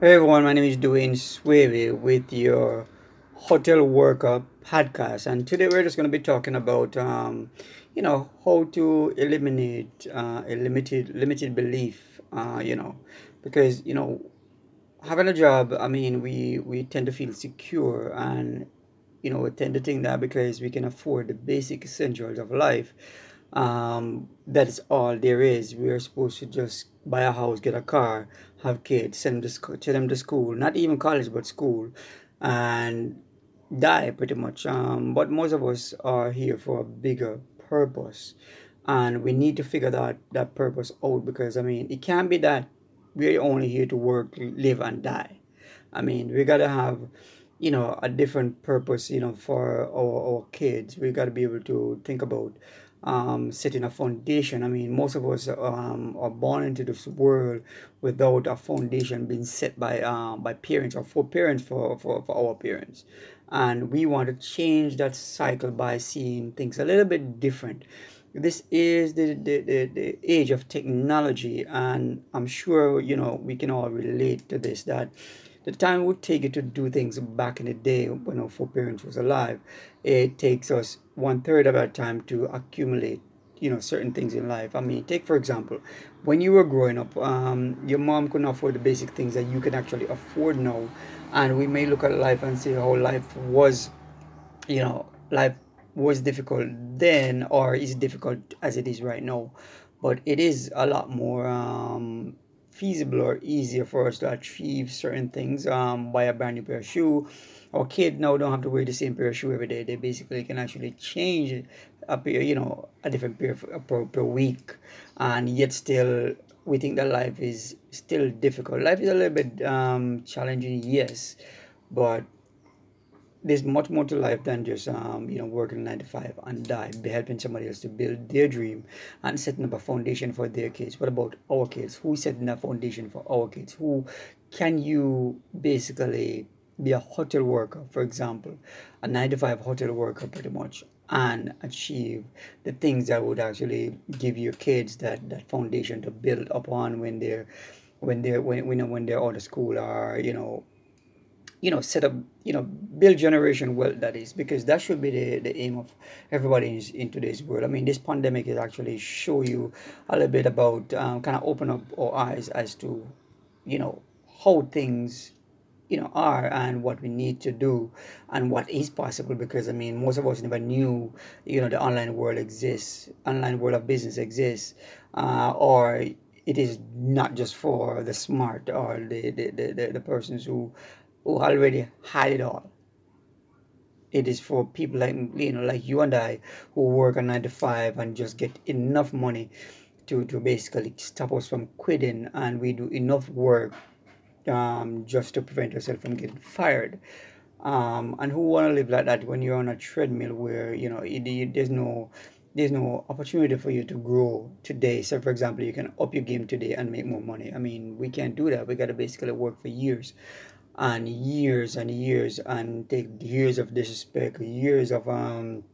Hey everyone, my name is Dwayne Swavey with your Hotel Worker podcast, and today we're just going to be talking about, um, you know, how to eliminate uh, a limited limited belief, uh, you know, because you know having a job, I mean, we we tend to feel secure and you know we tend to think that because we can afford the basic essentials of life, um, that is all there is. We are supposed to just buy a house, get a car, have kids, send them to school, send them to school, not even college, but school, and die pretty much. Um, but most of us are here for a bigger purpose, and we need to figure that that purpose out because I mean, it can't be that we're only here to work, live, and die. I mean, we gotta have, you know, a different purpose, you know, for our, our kids. We gotta be able to think about um, setting a foundation. I mean, most of us um, are born into this world without a foundation being set by um, by parents or for parents for, for, for our parents. And we want to change that cycle by seeing things a little bit different this is the, the, the, the age of technology and i'm sure you know we can all relate to this that the time it would take it to do things back in the day when our foreparents was alive it takes us one third of our time to accumulate you know certain things in life. I mean take for example when you were growing up um, your mom couldn't afford the basic things that you can actually afford now. And we may look at life and see how life was you know life was difficult then or is difficult as it is right now. But it is a lot more um, feasible or easier for us to achieve certain things um, buy a brand new pair of shoe. Our kid now don't have to wear the same pair of shoe every day. They basically can actually change a pair you know a different pair per, per week. And yet still we think that life is still difficult. Life is a little bit um, challenging yes. But there's much more to life than just um, you know working nine to five and die. Helping somebody else to build their dream and setting up a foundation for their kids. What about our kids? Who setting a foundation for our kids? Who can you basically be a hotel worker for example? A nine to five hotel worker pretty much and achieve the things that would actually give your kids that that foundation to build upon when they're when they're when, when, when they're out of school or you know you know set up you know build generation wealth that is because that should be the, the aim of everybody in, in today's world. I mean this pandemic is actually show you a little bit about um, kind of open up our eyes as to you know how things you know are and what we need to do and what is possible because i mean most of us never knew you know the online world exists online world of business exists uh, or it is not just for the smart or the the, the, the, the persons who who already had it all. It is for people like you know, like you and I, who work a nine to five and just get enough money to, to basically stop us from quitting, and we do enough work um, just to prevent ourselves from getting fired. Um, and who want to live like that when you're on a treadmill where you know it, there's no there's no opportunity for you to grow today. So, for example, you can up your game today and make more money. I mean, we can't do that. We got to basically work for years and years and years and take years of disrespect, years of um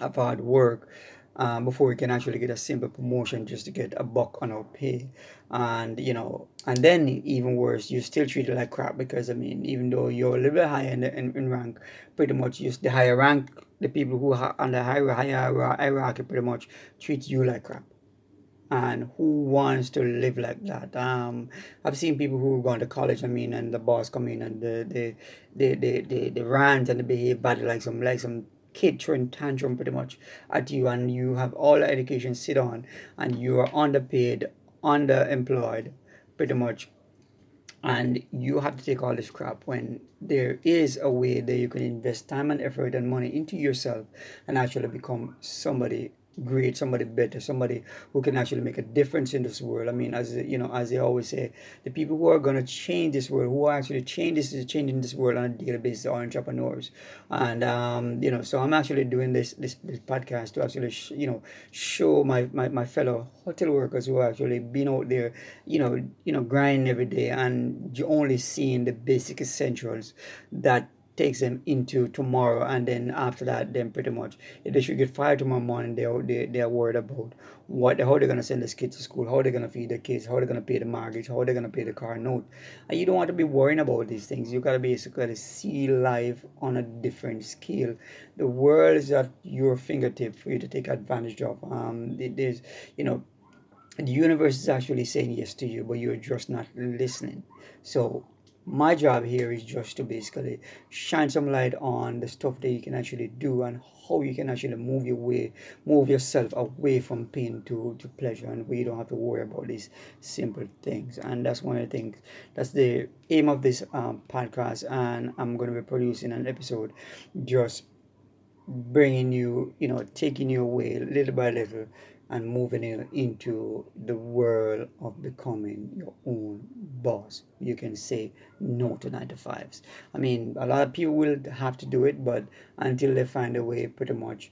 of hard work um, before we can actually get a simple promotion just to get a buck on our pay. And you know and then even worse you're still treated like crap because i mean even though you're a little bit higher in, the, in, in rank pretty much just the higher rank the people who are on the higher higher hierarchy pretty much treat you like crap and who wants to live like that. Um i've seen people who gone to college i mean and the boss come in and the the the the, the, the rant and the behave badly like some like some kid throwing tantrum pretty much at you and you have all the education sit on and you are underpaid underemployed pretty much. And you have to take all this crap when there is a way that you can invest time and effort and money into yourself and actually become somebody great, somebody better, somebody who can actually make a difference in this world. I mean, as you know, as they always say, the people who are going to change this world, who are actually change this, changing this world on a daily basis, are entrepreneurs. And um, you know, so I'm actually doing this this, this podcast to actually sh- you know show my, my my fellow hotel workers who are actually being out there, you know, you know, grinding every day and you only seeing the basic essentials that takes them into tomorrow and then after that then pretty much if they should get fired tomorrow morning they are, they, they are worried about what how they're going to send this kids to school how they're going to feed the kids how they're going to pay the mortgage how they're going to pay the car note. And you don't want to be worrying about these things. You got to basically see life on a different scale. The world is at your fingertip for you to take advantage of. Um there's you know the universe is actually saying yes to you but you're just not listening. So my job here is just to basically shine some light on the stuff that you can actually do and how you can actually move your way move yourself away from pain to, to pleasure. And where you don't have to worry about these simple things. And that's one of the things that's the aim of this um, podcast. And i'm going to be producing an episode just bringing you you know taking you away little by little and moving into the world of becoming your own boss. You can say no to 9 to 5s. I mean, a lot of people will have to do it, but until they find a way, pretty much,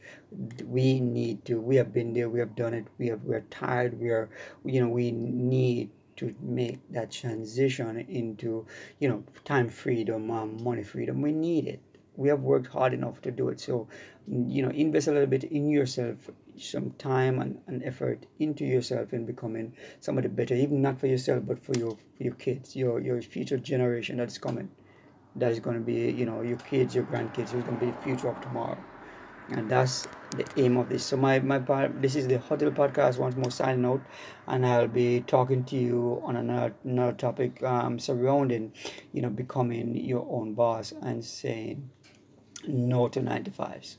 we need to. We have been there, we have done it, we have, we're tired, we are, you know, we need to make that transition into, you know, time freedom, um, money freedom. We need it we have worked hard enough to do it so you know invest a little bit in yourself some time and, and effort into yourself in becoming somebody better, even not for yourself, but for your for your kids, your your future generation that's coming. That is going to be, you know, your kids, your grandkids, who's going to be the future of tomorrow. And that's the aim of this. So my, my part, this is the Hotel Podcast, once more signing out. And I'll be talking to you on another, another topic um, surrounding, you know, becoming your own boss and saying no to 9 to 5s.